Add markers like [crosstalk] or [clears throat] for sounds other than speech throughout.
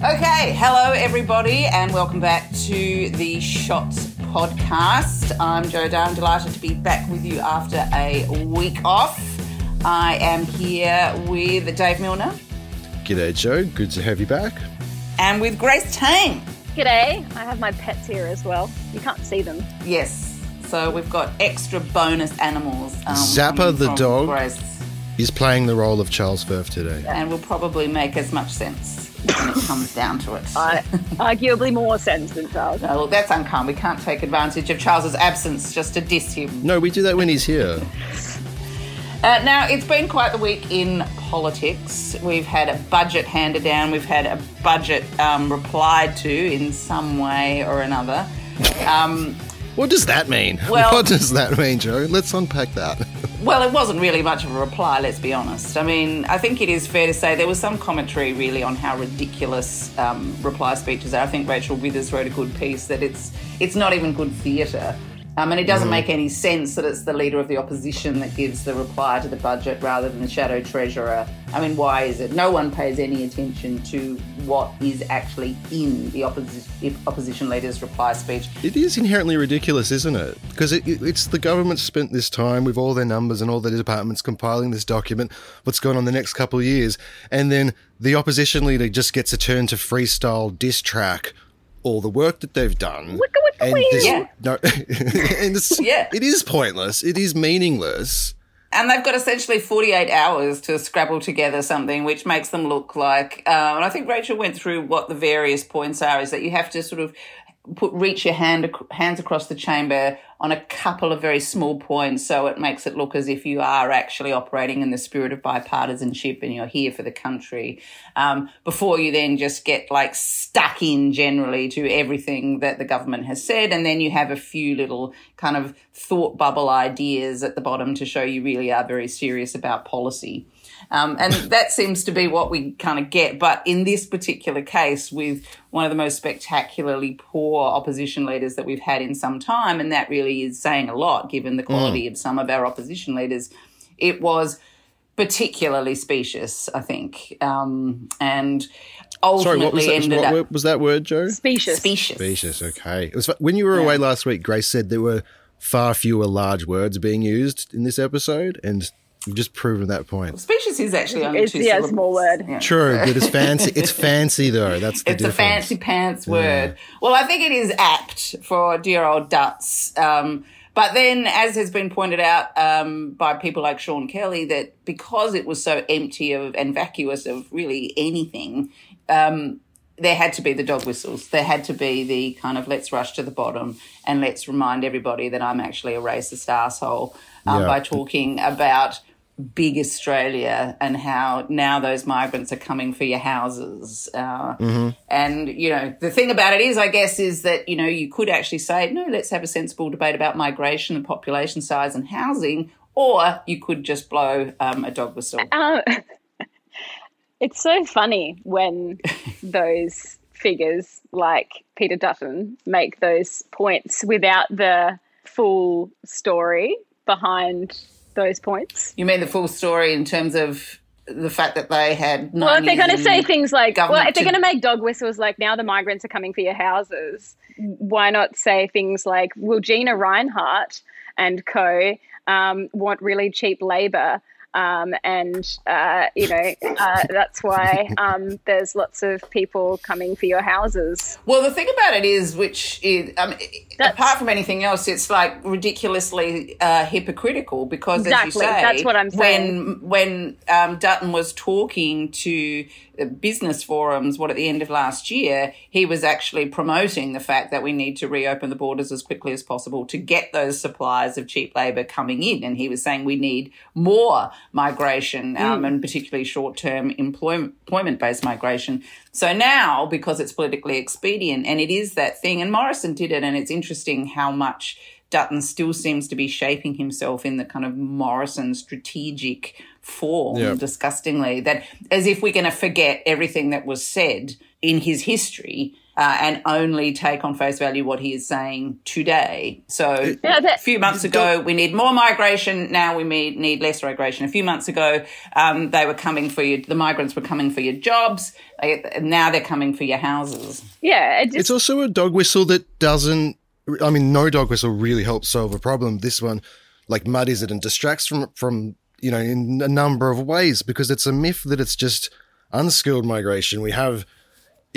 Okay, hello everybody, and welcome back to the Shots podcast. I'm Jo Dyer, delighted to be back with you after a week off. I am here with Dave Milner G'day, Jo. Good to have you back. and with Grace Tame. G'day. I have my pets here as well. You can't see them. Yes, so we've got extra bonus animals. Um, Zappa the dog. Grace, He's playing the role of Charles Firth today. and will probably make as much sense when it comes down to it. I, [laughs] arguably more sense than Charles. No, look, that's unkind. We can't take advantage of Charles's absence just to diss him. No, we do that when he's here. Uh, now, it's been quite the week in politics. We've had a budget handed down, we've had a budget um, replied to in some way or another. Um, What does that mean? [laughs] Well- what does that mean, Jo? Let's unpack that. [laughs] well, it wasn't really much of a reply, let's be honest. I mean, I think it is fair to say there was some commentary really on how ridiculous um, reply speeches are. I think Rachel Withers wrote a good piece that it's it's not even good theatre. Um, and it doesn't make any sense that it's the leader of the opposition that gives the reply to the budget rather than the shadow treasurer. I mean, why is it? No one pays any attention to what is actually in the opposi- opposition leader's reply speech. It is inherently ridiculous, isn't it? Because it, it- it's the government spent this time with all their numbers and all their departments compiling this document, what's going on the next couple of years, and then the opposition leader just gets a turn to freestyle diss track all the work that they've done. Wicka, wicka, and this- Yeah. no, [laughs] and it's, Yeah. it is pointless. It is meaningless. And they've got essentially 48 hours to scrabble together something which makes them look like. Uh, and I think Rachel went through what the various points are is that you have to sort of put reach your hand hands across the chamber on a couple of very small points so it makes it look as if you are actually operating in the spirit of bipartisanship and you're here for the country. Um, before you then just get like stuck in generally to everything that the government has said and then you have a few little kind of thought bubble ideas at the bottom to show you really are very serious about policy um, and that seems to be what we kind of get. But in this particular case, with one of the most spectacularly poor opposition leaders that we've had in some time, and that really is saying a lot given the quality of some of our opposition leaders, it was particularly specious, I think. Um, and Sorry, ultimately what was that? ended What up word, was that word, Jo? Specious. specious. Specious. Okay. It was when you were away last week. Grace said there were far fewer large words being used in this episode, and you've just proven that point. Specious is actually only It's- two yeah, syllables. small word. Yeah. True, but it's fancy. It's [laughs] fancy though. That's the it's a fancy pants word. Well, I think it is apt for dear old Duts. Um, but then, as has been pointed out um, by people like Sean Kelly, that because it was so empty of and vacuous of really anything, um, there had to be the dog whistles. There had to be the kind of let's rush to the bottom and let's remind everybody that I'm actually a racist asshole um, Yeah. by talking about big Australia and how now those migrants are coming for your houses. Uh, And, you know, the thing about it is, I guess, is that, you know, you could actually say, no, let's have a sensible debate about migration and population size and housing, or you could just blow um, a dog whistle. Um, [laughs] it's so funny when [laughs] those figures like Peter Dutton make those points without the full story behind those points. You mean the full story in terms of the fact that they had Well, if they're going to say things like, well, if they're to- going to make dog whistles like now the migrants are coming for your houses, why not say things like, will Gina Rinehart and co um, want really cheap labour? Um, and, uh, you know, uh, that's why [laughs] um, there's lots of people coming for your houses. Well, the thing about it is, which is, um, apart from anything else, it's like ridiculously uh, hypocritical because, as you Exactly, say, that's what I'm saying. When when um, Dutton was talking to business forums, what at the end of last year, he was actually promoting the fact that we need to reopen the borders as quickly as possible to get those supplies of cheap labour coming in. And he was saying we need more migration, um, mm. and particularly short term employment based migration. So now, because it's politically expedient, and it is that thing, and Morrison did it, and it's interesting how much Dutton still seems to be shaping himself in the kind of Morrison strategic form, yep. disgustingly, that as if we're going to forget everything that was said in his history. Uh, and only take on face value what he is saying today. So yeah, a few months ago, we need more migration. Now we need, need less migration. A few months ago, um, they were coming for you. The migrants were coming for your jobs. They, now they're coming for your houses. Yeah, it just- it's also a dog whistle that doesn't I mean, no dog whistle really helps solve a problem. This one, like, muddies it and distracts from from you know in a number of ways because it's a myth that it's just unskilled migration. We have.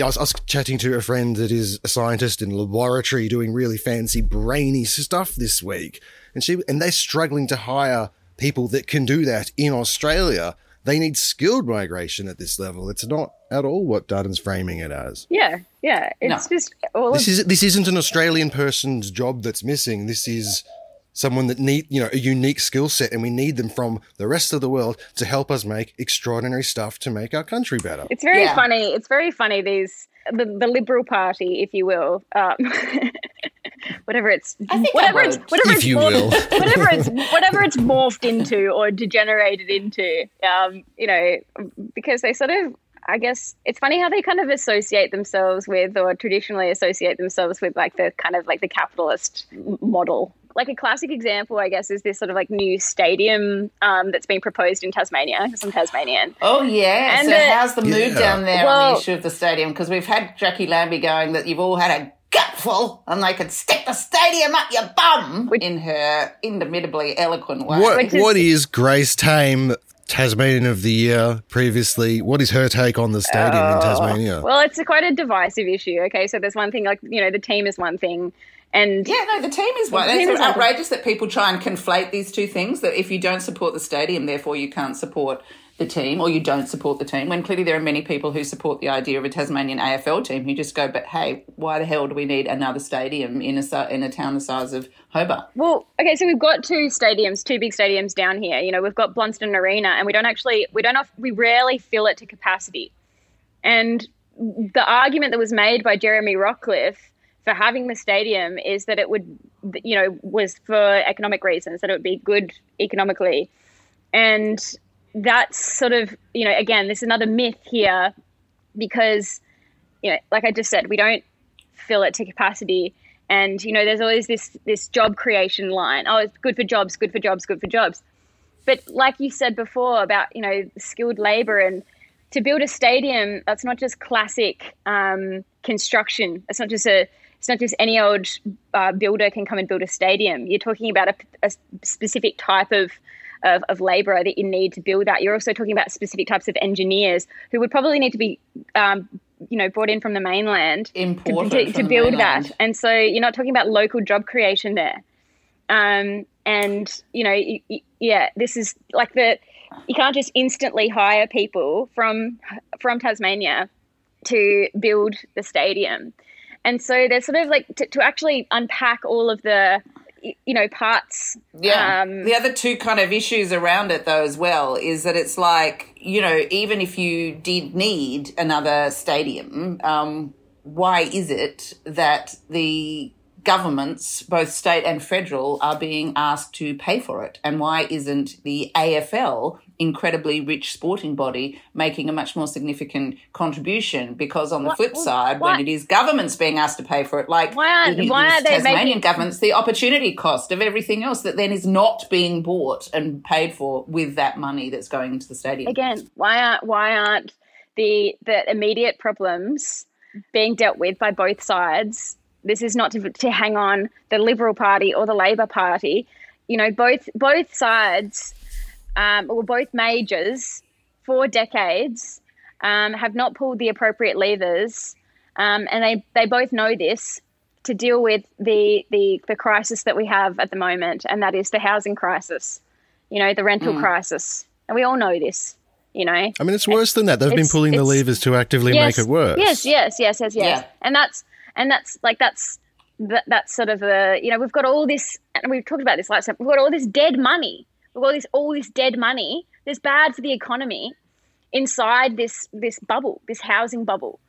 I was, I was chatting to a friend that is a scientist in a laboratory doing really fancy brainy stuff this week, and she and they're struggling to hire people that can do that in Australia they need skilled migration at this level. It's not at all what Dutton's framing it as. Yeah, yeah. It's no. just all this of- is this isn't an Australian person's job that's missing. This is someone that need you know a unique skill set and we need them from the rest of the world to help us make extraordinary stuff to make our country better it's very yeah. funny it's very funny these the, the liberal party if you will um, [laughs] whatever it's whatever it's [laughs] whatever it's morphed, whatever it's whatever it's morphed into or degenerated into. Um, you know, because they sort of I guess it's funny how they kind of associate themselves with, or traditionally associate themselves with, like the kind of like the capitalist model. Like a classic example, I guess, is this sort of like new stadium um, that's being proposed in Tasmania. Because I'm Tasmanian. Oh yeah. And so the, how's the mood yeah. down there well, on the issue of the stadium? Because we've had Jacqui Lambie going that you've all had a gutful and they could stick the stadium up your bum in her indomitably eloquent way. What, is, what is Grace Tame Tasmanian of the Year previously. What is her take on the stadium in oh. Tasmania? Well, it's a quite a divisive issue. Okay, so there's one thing like you know the team is one thing, and yeah, no, the team is one. It's outrageous that people try and conflate these two things. That if you don't support the stadium, therefore you can't support the team or you don't support the team when clearly there are many people who support the idea of a Tasmanian AFL team who just go but hey why the hell do we need another stadium in a in a town the size of Hobart? Well okay so we've got two stadiums two big stadiums down here. You know we've got Blundstone Arena and we don't actually we don't we rarely fill it to capacity. And the argument that was made by Jeremy Rockliff for having the stadium is that it would you know was for economic reasons that it would be good economically. And that's sort of you know again there's another myth here because you know like i just said we don't fill it to capacity. And you know there's always this this job creation line. Oh it's good for jobs good for jobs good for jobs. But like you said before about you know skilled labor and to build a stadium that's not just classic um, construction. It's not just a it's not just any old uh, builder can come and build a stadium. You're talking about a, a specific type of of, of labor that you need to build that. You're also talking about specific types of engineers who would probably need to be um, you know brought in from the mainland to, to, to build that. and so you're not talking about local job creation there. Um, and you know yeah this is like the you can't just instantly hire people from from tasmania to build the stadium. And so there's sort of like to, to actually unpack all of the you know parts yeah um, the other two kind of issues around it though as well is that it's like you know even if you did need another stadium um, why is it that the governments, both state and federal, are being asked to pay for it? And why isn't the AFL, incredibly rich sporting body, making a much more significant contribution? Because on the what, flip side, what? when it is governments being asked to pay for it, like why the, why are they Tasmanian making... governments, the opportunity cost of everything else that then is not being bought and paid for with that money that's going into the stadium. Again, why aren't why aren't the the immediate problems being dealt with by both sides this is not to, to hang on the Liberal Party or the Labor Party. You know, both both sides, um, or both majors, for decades, um, have not pulled the appropriate levers, um, and they they both know this to deal with the, the the crisis that we have at the moment, and that is the housing crisis. You know, the rental mm. crisis, and we all know this. You know, I mean, it's worse than that. They've been pulling the levers to actively yes, make it worse. Yes, yes, yes, yes, yes. Yeah. And that's and that's like that's that, that's sort of a you know we've got all this and we've talked about this last time. We've got all this dead money. We've got this all this dead money that's bad for the economy inside this this bubble, this housing bubble.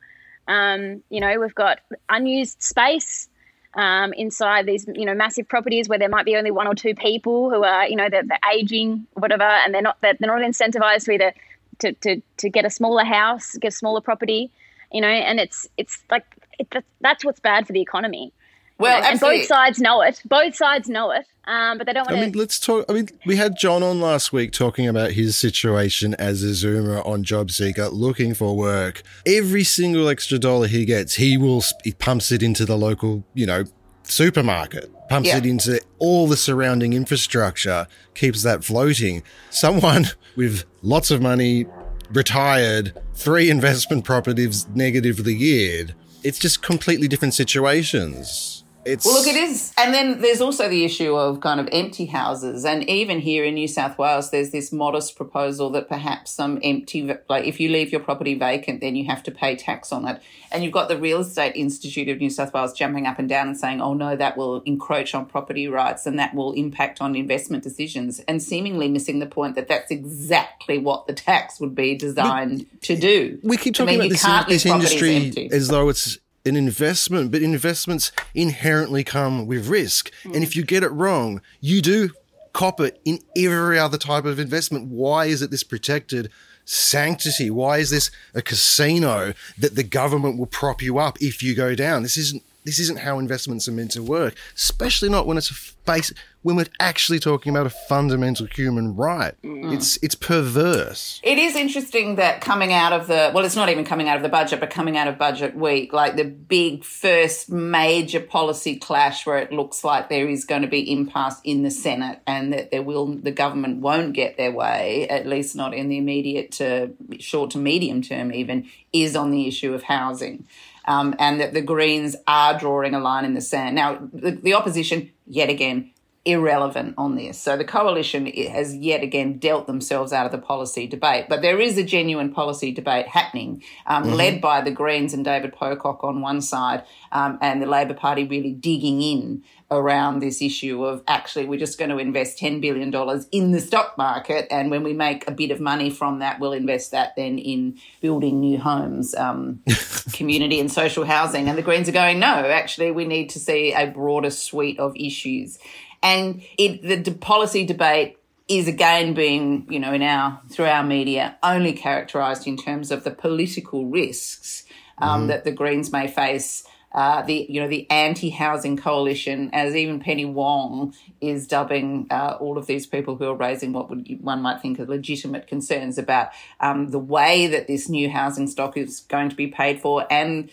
Um, you know, we've got unused space um, inside these, you know, massive properties where there might be only one or two people who are, you know, they're, they're aging, whatever, and they're not they're, they're not incentivized to either to, to to get a smaller house, get a smaller property, you know, and it's it's like it, that's what's bad for the economy. Well, and absolutely. both sides know it. Both sides know it, um, but they don't want I mean, to. let's talk. I mean, we had John on last week talking about his situation as a Zoomer on JobSeeker looking for work. Every single extra dollar he gets, he will he pumps it into the local, you know, supermarket, pumps Yeah. it into all the surrounding infrastructure, keeps that floating. Someone [laughs] with lots of money, retired, three investment properties negatively geared. It's just completely different situations. It's Well, look, it is. And then there's also the issue of kind of empty houses. And even here in New South Wales, there's this modest proposal that perhaps some empty, like if you leave your property vacant, then you have to pay tax on it. And you've got the Real Estate Institute of New South Wales jumping up and down and saying, oh no, that will encroach on property rights and that will impact on investment decisions. And seemingly missing the point that that's exactly what the tax would be designed to do. we keep I talking mean, about this, this industry empty. as though it's an investment, but investments inherently come with risk. And if you get it wrong, you do cop it in every other type of investment. Why is it this protected sanctity? Why is this a casino that the government will prop you up if you go down? This isn't. This isn't how investments are meant to work, especially not when it's a base when we're actually talking about a fundamental human right. It's it's perverse. It is interesting that coming out of the well, it's not even coming out of the budget, but coming out of budget week, like the big first major policy clash where it looks like there is going to be impasse in the Senate and that there will the government won't get their way, at least not in the immediate to short to medium term even, is on the issue of housing. Um, and that the Greens are drawing a line in the sand. Now, the, the opposition, yet again, irrelevant on this. So the coalition has yet again dealt themselves out of the policy debate. But there is a genuine policy debate happening, um, led by the Greens and David Pocock on one side, um, and the Labor Party really digging in around this issue of actually we're just going to invest $10 billion in the stock market. And when we make a bit of money from that, we'll invest that then in building new homes, um, [laughs] community and social housing. And the Greens are going, no, actually, we need to see a broader suite of issues. And it, the policy debate is again being, you know, in our through our media only characterised in terms of the political risks um, that the Greens may face. Uh, the you know the anti-housing coalition, as even Penny Wong is dubbing uh, all of these people who are raising what would one might think are legitimate concerns about um, the way that this new housing stock is going to be paid for and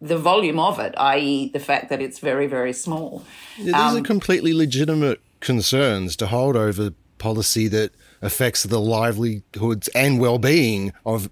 the volume of it, i.e., the fact that it's very very small. Yeah, these are um, completely legitimate concerns to hold over policy that affects the livelihoods and well-being of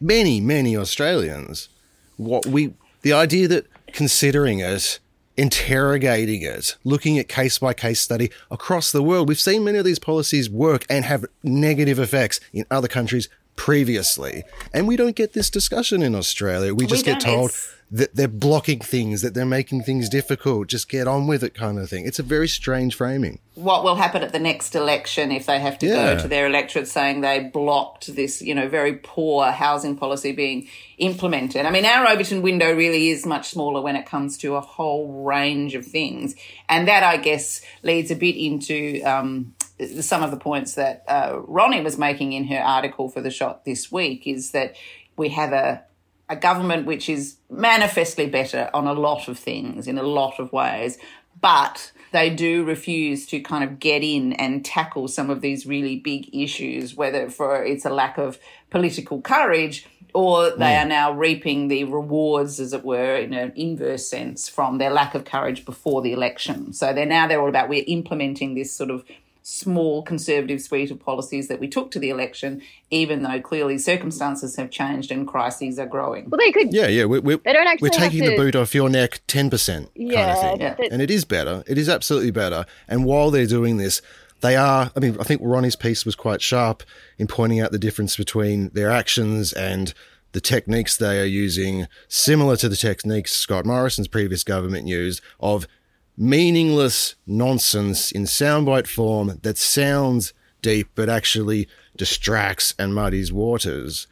many, many Australians. What we, the idea that considering it, interrogating it, looking at case by case study across the world, we've seen many of these policies work and have negative effects in other countries previously, and we don't get this discussion in Australia. We just get told It's- that they're blocking things, that they're making things difficult. Just get on with it, kind of thing. It's a very strange framing. what will happen at the next election if they have to Yeah. go to their electorate saying they blocked this, you know, very poor housing policy being implemented. I mean, our Overton window really is much smaller when it comes to a whole range of things. And that, I guess, leads a bit into um, some of the points that uh, Ronni was making in her article for the shot this week is that we have a a government which is manifestly better on a lot of things in a lot of ways, but they do refuse to kind of get in and tackle some of these really big issues, whether for it's a lack of political courage or they are now reaping the rewards, as it were, in an inverse sense from their lack of courage before the election. So they're now they're all about we're implementing this sort of small conservative suite of policies that we took to the election, even though clearly circumstances have changed and crises are growing. Well, they could. Yeah, yeah. We're, we're, They don't actually we're taking have the boot off your neck 10% kind of thing. Yeah. And it is better. It is absolutely better. And while they're doing this, they are, I mean, I think Ronni's piece was quite sharp in pointing out the difference between their actions and the techniques they are using, similar to the techniques Scott Morrison's previous government used of meaningless nonsense in soundbite form that sounds deep but actually distracts and muddies waters.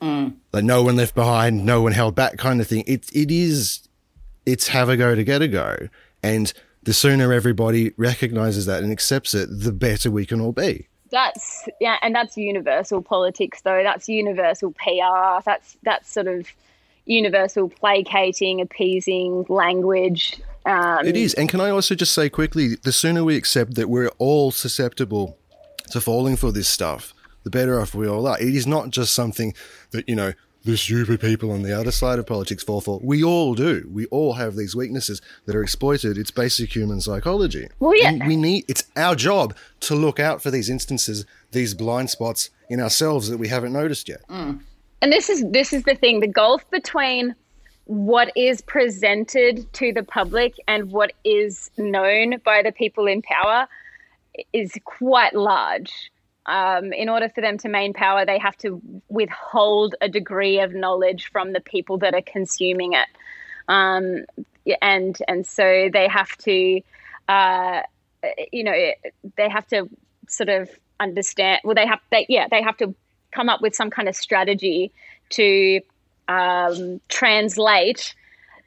Mm. Like no one left behind, no one held back kind of thing. It it is it's have a go to get a go. And the sooner everybody recognizes that and accepts it, the better we can all be. That's yeah, and that's universal politics though. That's universal PR. That's that's sort of universal placating, appeasing language. Um, it is. And can I also just say quickly, the sooner we accept that we're all susceptible to falling for this stuff, the better off we all are. It is not just something that, you know, the stupid people on the other side of politics fall for. We all do. We all have these weaknesses that are exploited. It's basic human psychology. Well, yeah. And we need, it's our job to look out for these instances, these blind spots in ourselves that we haven't noticed yet. Mm. And this is, this is the thing the gulf between what is presented to the public and what is known by the people in power is quite large. Um, in order for them to maintain power, they have to withhold a degree of knowledge from the people that are consuming it, um, and and so they have to, uh, you know, they have to sort of understand. Well, they have they yeah they have to come up with some kind of strategy to um, translate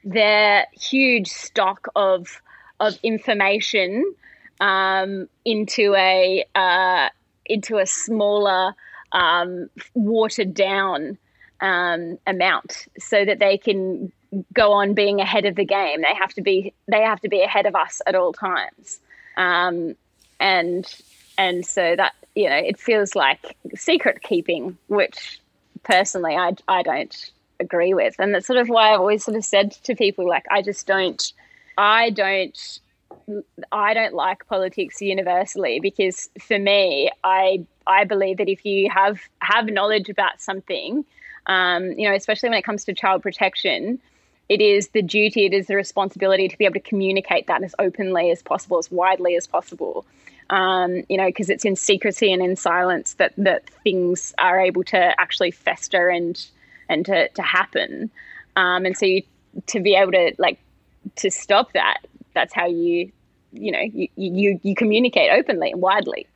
their huge stock of of information um, into a uh, into a smaller, um, watered down um, amount, so that they can go on being ahead of the game. They have to be they have to be ahead of us at all times, um, and and so that you know it feels like secret keeping, which personally I I don't agree with. And that's sort of why I've always sort of said to people, like, I just don't, I don't, I don't like politics universally because for me, I, I believe that if you have, have knowledge about something, um, you know, especially when it comes to child protection, it is the duty, it is the responsibility to be able to communicate that as openly as possible, as widely as possible. Um, you know, because it's in secrecy and in silence that that things are able to actually fester and and to, to happen. Um, and so you, to be able to like to stop that, that's how you, you know, you, you, you communicate openly and widely.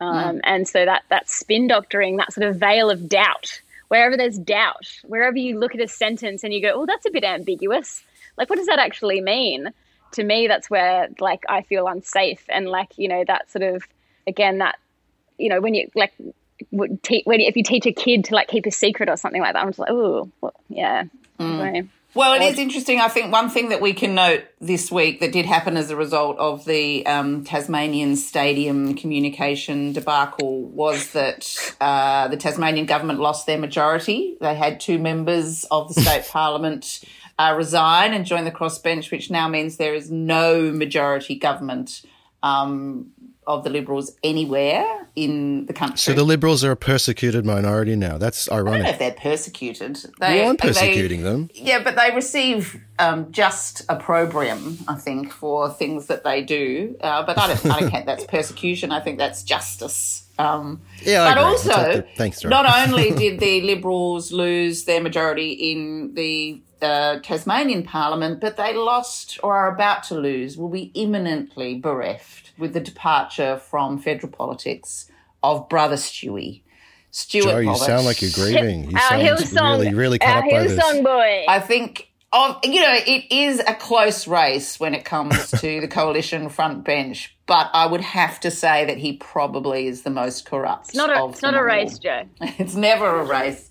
Um, mm. And so that, that spin doctoring, that sort of veil of doubt, wherever there's doubt, wherever you look at a sentence and you go, oh, that's a bit ambiguous. Like, what does that actually mean? To me, that's where like I feel unsafe. And like, you know, that sort of, again, that, you know, when you like would te- if you teach a kid to like keep a secret or something like that, I'm just like, oh, well, yeah. Mm. Well, it is interesting. I think one thing that we can note this week that did happen as a result of the um, Tasmanian Stadium communication debacle was that uh, the Tasmanian government lost their majority. They had two members of the state [laughs] parliament uh, resign and join the crossbench, which now means there is no majority government um, of the Liberals anywhere in the country. So the Liberals are a persecuted minority now. That's ironic. I don't know if they're persecuted. They, well, I'm persecuting they, them. Yeah, but they receive um, just opprobrium, I think, for things that they do. Uh, but I don't, I don't [laughs] think that's persecution. I think that's justice. Um, yeah, but also, the, thanks, not only [laughs] did the Liberals lose their majority in the uh, Tasmanian Parliament, but they lost or are about to lose, will be imminently bereft with the departure from federal politics of Brother Stewie. Stuart Jo, you Roberts. sound like you're grieving. You sound Hillsong, really, really cut up by this. boy. I think, of, you know, it is a close race when it comes [laughs] to the coalition front bench, but I would have to say that he probably is the most corrupt. It's not a, it's not a race, Jo. [laughs] it's never a race.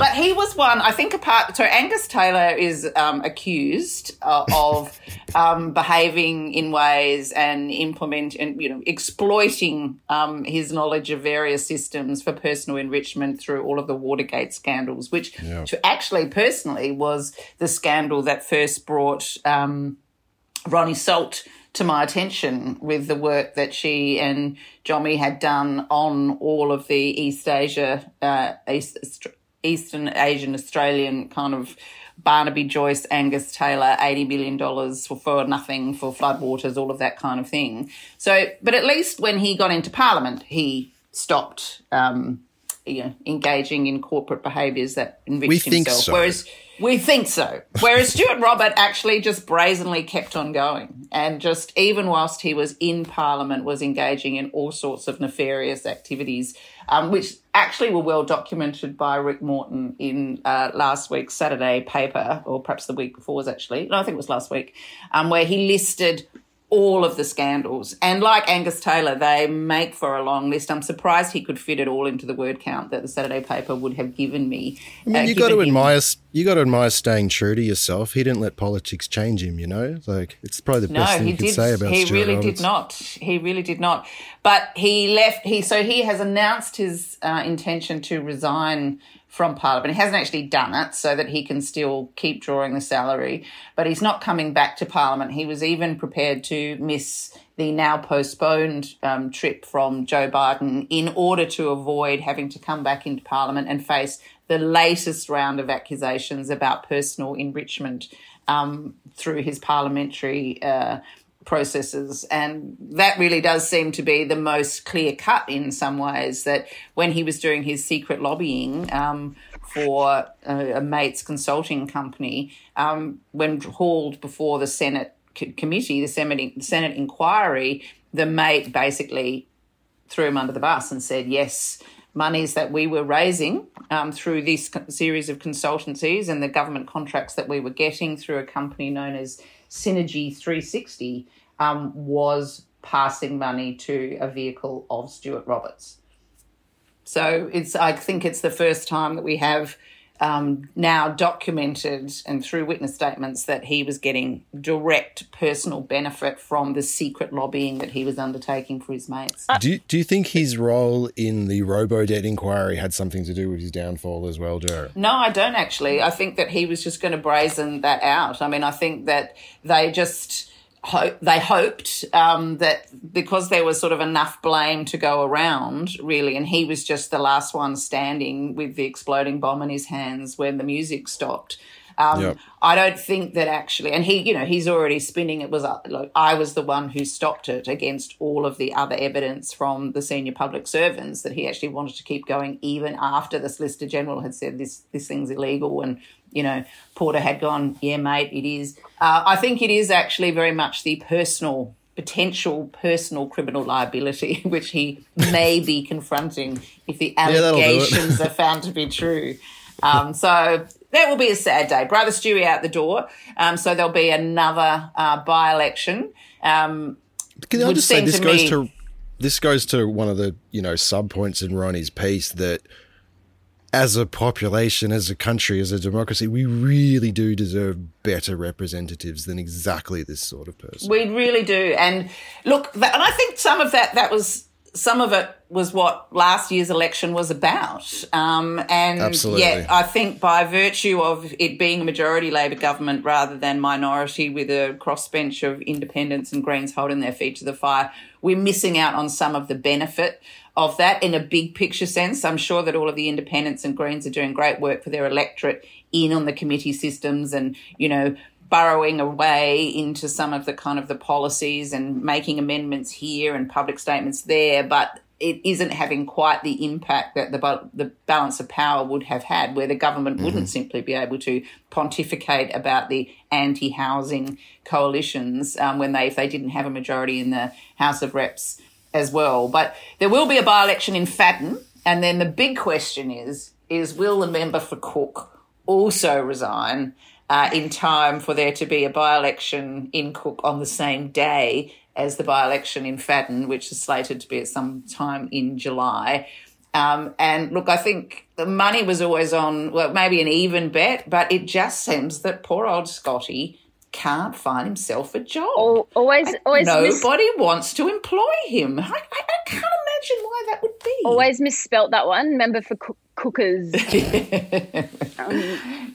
But he was one, I think, apart. So Angus Taylor is um, accused uh, of [laughs] um, behaving in ways and implement and you know exploiting um, his knowledge of various systems for personal enrichment through all of the Watergate scandals, which Yeah. to actually personally was the scandal that first brought um, Ronni Salt to my attention with the work that she and Jommy had done on all of the East Asia, uh, East, Eastern Asian Australian kind of Barnaby Joyce, Angus Taylor, $80 million for, for nothing for floodwaters, all of that kind of thing. So, but at least when he got into Parliament, he stopped, um, you know, engaging in corporate behaviours that enriched We think himself. so. Whereas we think so. Whereas [laughs] Stuart Robert actually just brazenly kept on going and just, even whilst he was in Parliament, was engaging in all sorts of nefarious activities, um, which actually were well documented by Rick Morton in uh, last week's Saturday paper, or perhaps the week before was actually, no, I think it was last week, um, where he listed all of the scandals. And like Angus Taylor, they make for a long list. I'm surprised he could fit it all into the word count that the Saturday paper would have given me. I mean, uh, you got to given him. admire you got to admire staying true to yourself. He didn't let politics change him. You know, like it's probably the No, best thing he you can did. say about he Stuart really Roberts. did not. He really did not. But he left. He so he has announced his uh, intention to resign from Parliament. He hasn't actually done it so that he can still keep drawing the salary. But he's not coming back to Parliament. He was even prepared to miss the now postponed um, trip from Joe Biden in order to avoid having to come back into Parliament and face the latest round of accusations about personal enrichment um, through his parliamentary uh, processes. And that really does seem to be the most clear cut in some ways that when he was doing his secret lobbying um, for a, a mate's consulting company, um, when hauled before the Senate committee, the Senate, Senate inquiry, the mate basically threw him under the bus and said, yes, monies that we were raising um, through this series of consultancies and the government contracts that we were getting through a company known as Synergy 360 um, was passing money to a vehicle of Stuart Roberts. So it's I think it's the first time that we have um, now documented and through witness statements that he was getting direct personal benefit from the secret lobbying that he was undertaking for his mates. Do you, do you think his role in the Robodebt inquiry had something to do with his downfall as well, Jo? No, I don't actually. I think that he was just going to brazen that out. I mean, I think that they just they hoped um, that because there was sort of enough blame to go around, really, and he was just the last one standing with the exploding bomb in his hands when the music stopped. Um, Yep. I don't think that actually, and he, you know, he's already spinning. It was uh, like I was the one who stopped it against all of the other evidence from the senior public servants that he actually wanted to keep going even after the Solicitor General had said this this thing's illegal, and you know, Porter had gone, yeah, mate, it is. Uh, I think it is actually very much the personal potential personal criminal liability [laughs] which he may be confronting if the that'll do it. allegations are found to be true. Um, so that will be a sad day. Brother Stewie out the door. Um, so there'll be another uh, by-election. Um, Can I just say this to goes me- to this goes to one of the you know sub points in Ronni's piece that as a population, as a country, as a democracy, we really do deserve better representatives than exactly this sort of person. We really do. And look, and I think some of that, that was, some of it was what last year's election was about. Um, and Absolutely. yet, I think by virtue of it being a majority Labor government rather than minority with a crossbench of independents and Greens holding their feet to the fire, we're missing out on some of the benefit of that in a big picture sense. I'm sure that all of the independents and Greens are doing great work for their electorate in on the committee systems and, you know, burrowing away into some of the kind of the policies and making amendments here and public statements there, but it isn't having quite the impact that the the balance of power would have had, where the government wouldn't simply be able to pontificate about the anti-housing coalitions um, when they if they didn't have a majority in the House of Reps as well. But there will be a by-election in Fadden, and then the big question is: is will the member for Cook also resign? Uh, in time for there to be a by election in Cook on the same day as the by election in Fadden, which is slated to be at some time in July. Um, and look, I think the money was always on, well, maybe an even bet, but it just seems that poor old Scotty can't find himself a job. Al- always, always, mis- Nobody wants to employ him. I, I, I can't imagine why that would be. always misspelt that one. Remember for coo- cookers. [laughs] um,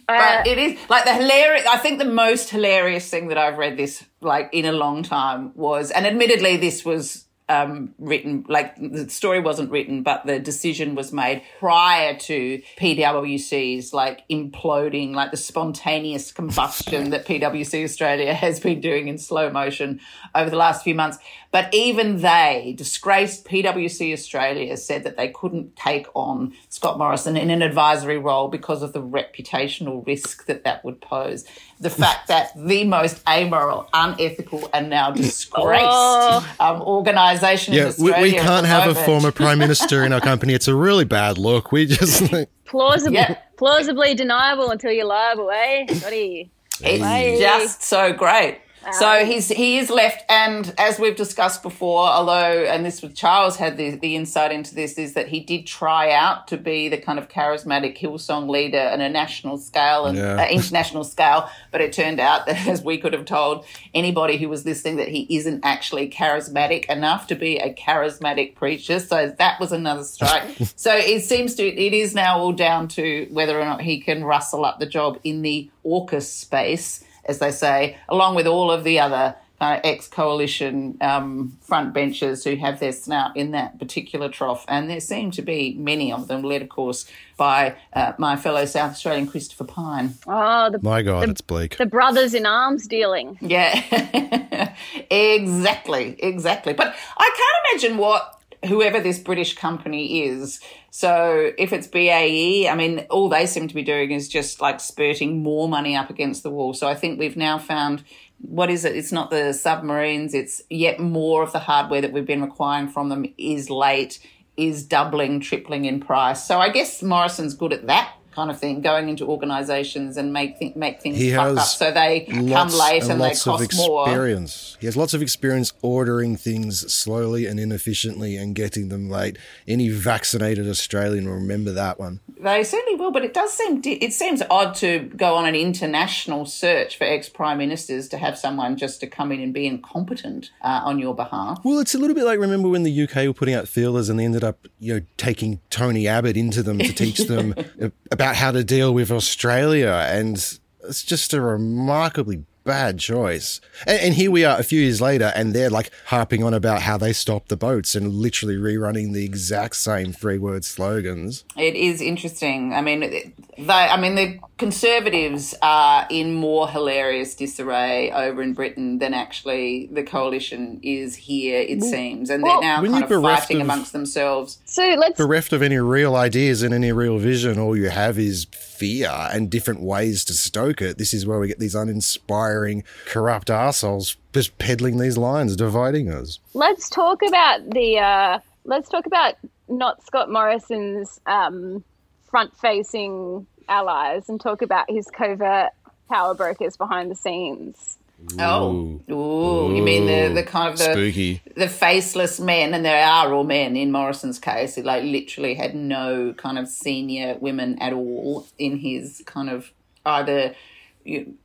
uh, But it is like the hilarious. I think the most hilarious thing that I've read this like in a long time was, and admittedly, this was um, written like the story wasn't written, but the decision was made prior to PwC's like imploding, like the spontaneous combustion that PwC Australia [laughs] has been doing in slow motion over the last few months. But even they, disgraced PwC Australia, said that they couldn't take on Scott Morrison in an advisory role because of the reputational risk that that would pose. The fact that the most amoral, unethical, and now disgraced Oh. um, organisation in Yeah, we, Australia. we at can't the have a former prime [laughs] minister in our company. It's a really bad look. We just like, [laughs] plausibly, Yeah. plausibly deniable until you're liable, eh? Scotty? It's Hey. just so great. So he's he is left, and as we've discussed before, although and this was Charles had the, the insight into this is that he did try out to be the kind of charismatic Hillsong leader on a national scale and Yeah. uh, international scale, but it turned out that [laughs] as we could have told anybody who was listening that he isn't actually charismatic enough to be a charismatic preacher. So that was another strike. [laughs] so it seems to it is now all down to whether or not he can rustle up the job in the AUKUS space as they say, along with all of the other kind of ex-coalition um, front benchers who have their snout in that particular trough. And there seem to be many of them, led, of course, by uh, my fellow South Australian Christopher Pyne. Oh, the, my God, it's bleak. the brothers in arms dealing. Yeah, [laughs] exactly, exactly. But I can't imagine what whoever this British company is. So if it's BAE, I mean, all they seem to be doing is just like spurting more money up against the wall. So I think we've now found what is it? It's not the submarines. It's yet more of the hardware that we've been requiring from them is late, is doubling, tripling in price. So I guess Morrison's good at that kind of thing, going into organisations and make th- make things He fuck up so they come late and and they lots of more. experience. He has lots of experience ordering things slowly and inefficiently and getting them late. Any vaccinated Australian will remember that one. They certainly will, but it does seem it seems odd to go on an international search for ex prime ministers to have someone just to come in and be incompetent uh, on your behalf. Well, it's a little bit like remember when the UK were putting out feelers and they ended up, you know, taking Tony Abbott into them to teach them [laughs] about how to deal with Australia, and it's just a remarkably bad choice. And, and here we are a few years later, and they're like harping on about how they stopped the boats and literally rerunning the exact same three-word slogans. It is interesting. I mean, they, I mean, the Conservatives are in more hilarious disarray over in Britain than actually the coalition is here. It seems, and well, they're now kind of bereft fighting of- amongst themselves. So let's Bereft of any real ideas and any real vision, all you have is fear and different ways to stoke it. This is where we get these uninspiring, corrupt assholes just peddling these lines, dividing us. let's talk about the uh, let's talk about not Scott Morrison's um, front-facing allies and talk about his covert power brokers behind the scenes. Oh, ooh, you mean the the kind of the Spooky. the faceless men, and there are all men in Morrison's case, who like literally had no kind of senior women at all in his kind of either you,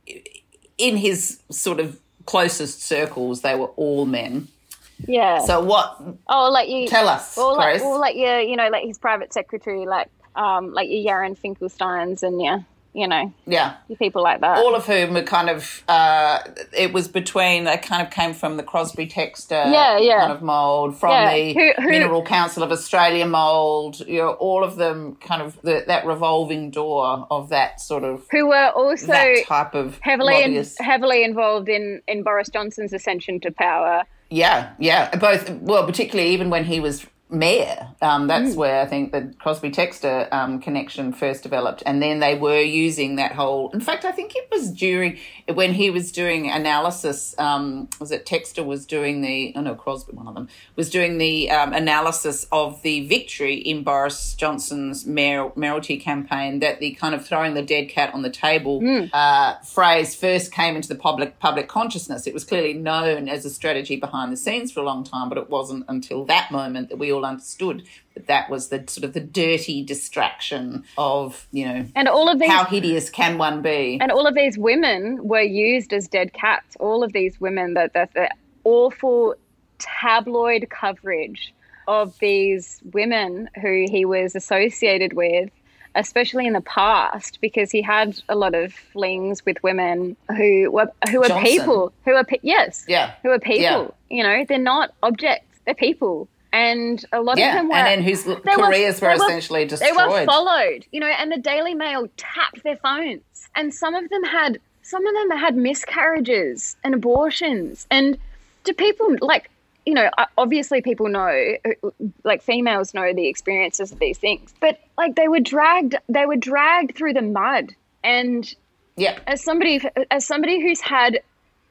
in his sort of closest circles. They were all men. Yeah. So what? oh, like you Tell us, Or like, Grace. or like your, you know, like his private secretary, like um, like your Yaron Finkelsteins and your, you know, Yeah. people like that. All of whom were kind of, uh, it was between, they kind of came from the Crosby Textor Yeah, yeah. kind of mould, from Yeah, the who- who- Mineral Council of Australia mould, you know, all of them kind of the, that revolving door of that sort of, who were also that type of heavily in, heavily involved in in Boris Johnson's ascension to power. Yeah, yeah. Both, well, particularly even when he was mayor. Um, that's where I think the Crosby Textor um, connection first developed. And then they were using that whole. In fact, I think it was during when he was doing analysis. Um, was it Textor was doing the? Oh no, Crosby, one of them was doing the um, analysis of the victory in Boris Johnson's mayor, mayoralty campaign. That the kind of throwing the dead cat on the table uh, phrase first came into the public public consciousness. It was clearly known as a strategy behind the scenes for a long time, but it wasn't until that moment that we all all understood that that was the sort of the dirty distraction of you know And all of these how hideous can one be? and all of these women were used as dead cats. All of these women, that the, the awful tabloid coverage of these women who he was associated with, especially in the past, because he had a lot of flings with women who were who are Johnson. people who are pe- yes, Yeah. who are people. Yeah. You know, they're not objects; they're people. And a lot Yeah, of them were, and then whose careers were, they essentially They were destroyed. followed, you know, and the Daily Mail tapped their phones, and some of them had some of them had miscarriages and abortions. And do people like, you know, obviously people know, uh, like females know the experiences of these things, but like they were dragged, they were dragged through the mud, and yeah, as somebody as somebody who's had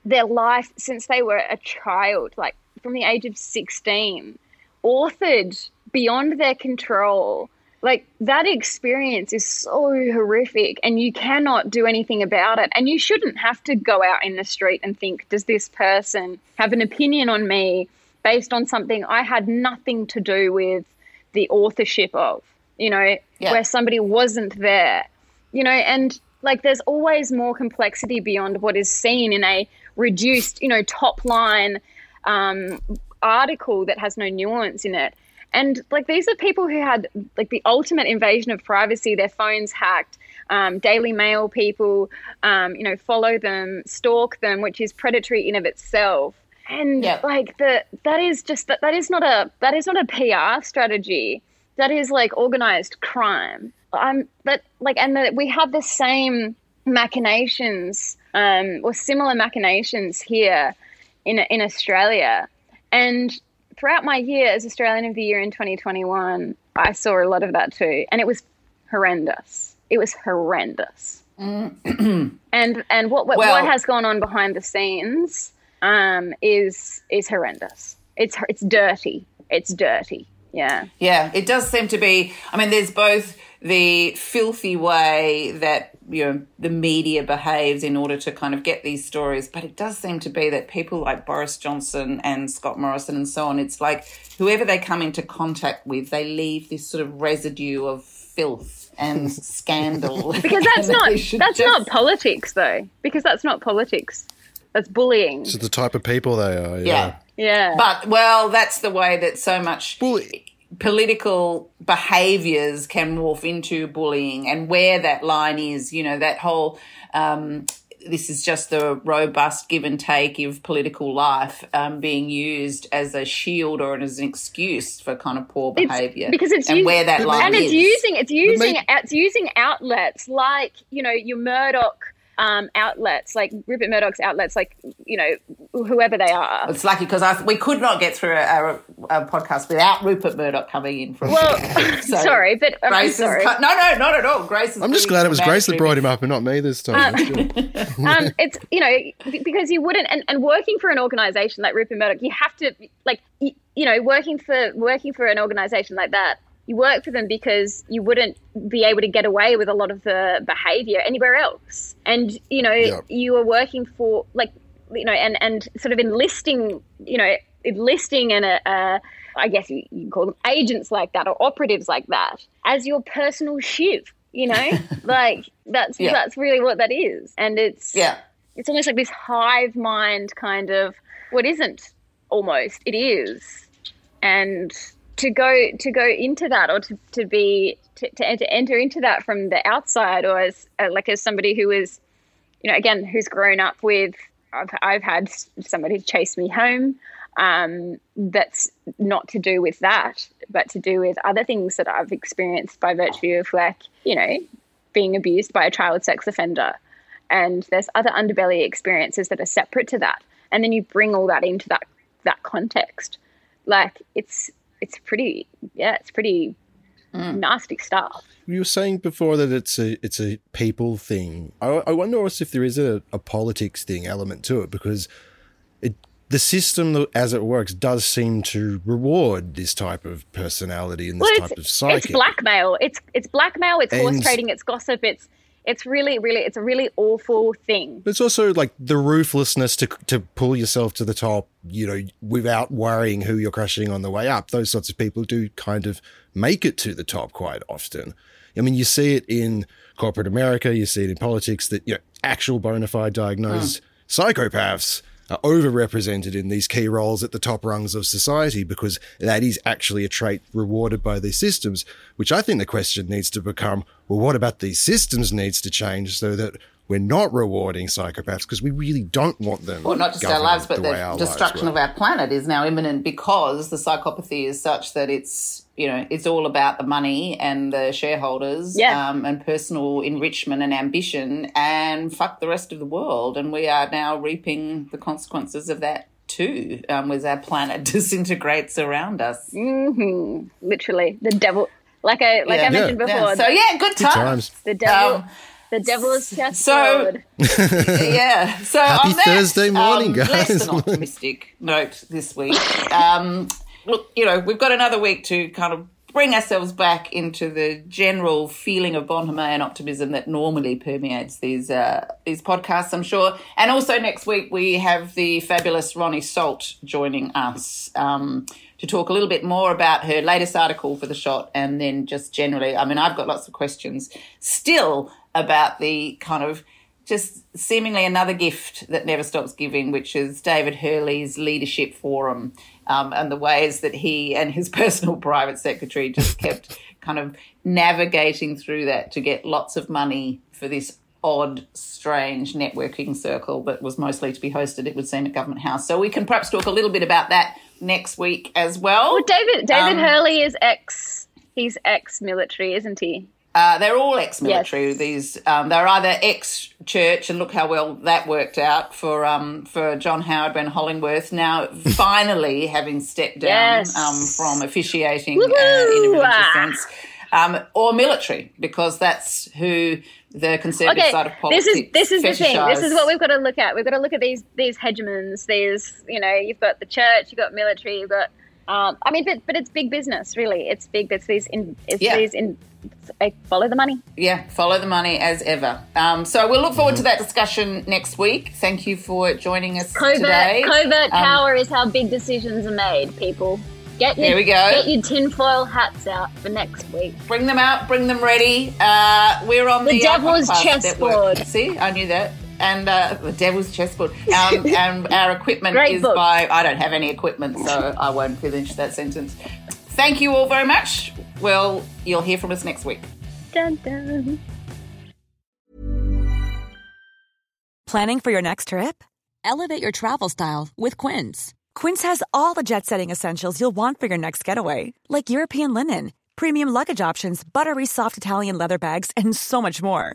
their life since they were a child, like from the age of 16, authored beyond their control. Like that experience is so horrific, and you cannot do anything about it. And you shouldn't have to go out in the street and think, does this person have an opinion on me based on something I had nothing to do with the authorship of? You know, Yeah. where somebody wasn't there you know and like there's always more complexity beyond what is seen in a reduced you know top line um, article that has no nuance in it and like these are people who had like the ultimate invasion of privacy their phones hacked um, daily mail people um, you know follow them stalk them which is predatory in of itself and Yeah. like the that is just that that is not a that is not a pr strategy that is like organized crime. I'm that like, and that we have the same machinations um, or similar machinations here in in Australia. And throughout my year as Australian of the Year in 2021, I saw a lot of that too, and it was horrendous. It was horrendous. [clears throat] and and what what, Well- what has gone on behind the scenes um, is is horrendous. It's it's dirty. It's dirty. Yeah. Yeah, it does seem to be. I mean, there's both the filthy way that you know the media behaves in order to kind of get these stories, but it does seem to be that people like Boris Johnson and Scott Morrison and so on, it's like whoever they come into contact with, they leave this sort of residue of filth and [laughs] scandal. because that's [laughs] not that's just- not politics though because that's not politics that's bullying It's the type of people they are. Yeah. Yeah. yeah But well, that's the way that so much Well, political behaviors can morph into bullying and where that line is, you know, that whole um this is just the robust give and take of political life um, being used as a shield or as an excuse for kind of poor It's- behavior. because it's and using- where that line is. and is. it's using it's using main- it's using outlets like you know your Murdoch um, outlets like Rupert Murdoch's outlets like you know whoever they are It's lucky because we could not get through a, a, a podcast without Rupert Murdoch coming in. From well [laughs] So sorry but I'm Grace sorry is no, no, not at all. Grace. Is I'm just glad it was Grace that brought him up and not me this time. That's [laughs] good. um, it's you know because you wouldn't and, and working for an organization like Rupert Murdoch, you have to like you, you know working for working for an organization like that. You work for them because you wouldn't be able to get away with a lot of the behavior anywhere else, and you know Yeah. you are working for like you know and and sort of enlisting you know enlisting and a. a I guess you, you call them agents like that or operatives like that as your personal shiv, you know? [laughs] like that's Yeah. that's really what that is. And it's Yeah. it's almost like this hive mind kind of what isn't almost it is and to go to go into that or to, to be to, to, enter into that from the outside or as uh, like as somebody who is you know again who's grown up with I've, I've had somebody chase me home um, that's not to do with that but to do with other things that I've experienced by virtue of like you know being abused by a child sex offender. And there's other underbelly experiences that are separate to that. And then you bring all that into that that context. Like it's it's pretty yeah it's pretty mm. nasty stuff You were saying before that it's a it's a people thing. I, I wonder also if there is a, a politics thing element to it because it the system as it works does seem to reward this type of personality and this well type of it's, psyche. it's blackmail it's it's blackmail it's horse trading it's gossip it's it's really, really, it's a really awful thing. But it's also like the ruthlessness to to pull yourself to the top, you know, without worrying who you're crushing on the way up. Those sorts of people do kind of make it to the top quite often. I mean, you see it in corporate America, you see it in politics that you know actual bona fide diagnosed hmm. psychopaths are overrepresented in these key roles at the top rungs of society because that is actually a trait rewarded by these systems, which I think the question needs to become, well, what about these systems needs to change so that we're not rewarding psychopaths because we really don't want them. Well, not just our lives, but way the destruction of our planet is now imminent because the psychopathy is such that it's you know it's all about the money and the shareholders Yeah. um, and personal enrichment and ambition and fuck the rest of the world. And we are now reaping the consequences of that too, um, as our planet [laughs] disintegrates around us. hmm Literally, the devil. Like I like Yeah. I mentioned Yeah. before, So yeah, good times. times. the devil. Um, the devil is chest so- [laughs] yeah. So Happy on that, Thursday morning, um, Less guys. than optimistic note this week. Um, look, you know, we've got another week to kind of bring ourselves back into the general feeling of bon humeur and optimism that normally permeates these uh, these podcasts. I'm sure. And also next week we have the fabulous Ronni Salt joining us. Um, to talk a little bit more about her latest article for the shot and then just generally i mean i've got lots of questions still about the kind of just seemingly another gift that never stops giving, which is David Hurley's leadership forum um, and the ways that he and his [laughs] personal private secretary just kept kind of navigating through that to get lots of money for this odd, strange networking circle that was mostly to be hosted, it would seem, at Government House. So we can perhaps talk a little bit about that next week as well. Well, David David Um, Hurley is ex. He's ex-military, isn't he? Uh, they're all ex-military. Yes. These um, they're either ex-church, and look how well that worked out for um, for John Howard Ben Hollingworth. Now [laughs] finally having stepped down Yes. um, from officiating uh, in a religious Ah. sense, um, or military, because that's who the conservative Okay, side of politics. this is this is the thing. This is what we've got to look at. We've got to look at these these hegemons. These you know, you've got the church, you've got military, you've got. Um, I mean, but but it's big business, really. It's big. It's these in. It's Yeah. these in. Like, follow the money. Yeah, follow the money as ever. Um, so we'll look forward to that discussion next week. Thank you for joining us Covert today. covert Um, power is how big decisions are made. People, get your There we go. get your tinfoil hats out for next week. Bring them out, bring them ready. Uh, we're on The the, Devil's Chessboard. See, I knew that. And uh, the Devil's Chessboard. Um, [laughs] and our equipment Great is book. by. I don't have any equipment, so I won't finish that sentence. Thank you all very much. Well, you'll hear from us next week. Dun, dun. Planning for your next trip? Elevate your travel style with Quince. Quince has all the jet setting essentials you'll want for your next getaway, like European linen, premium luggage options, buttery soft Italian leather bags, and so much more.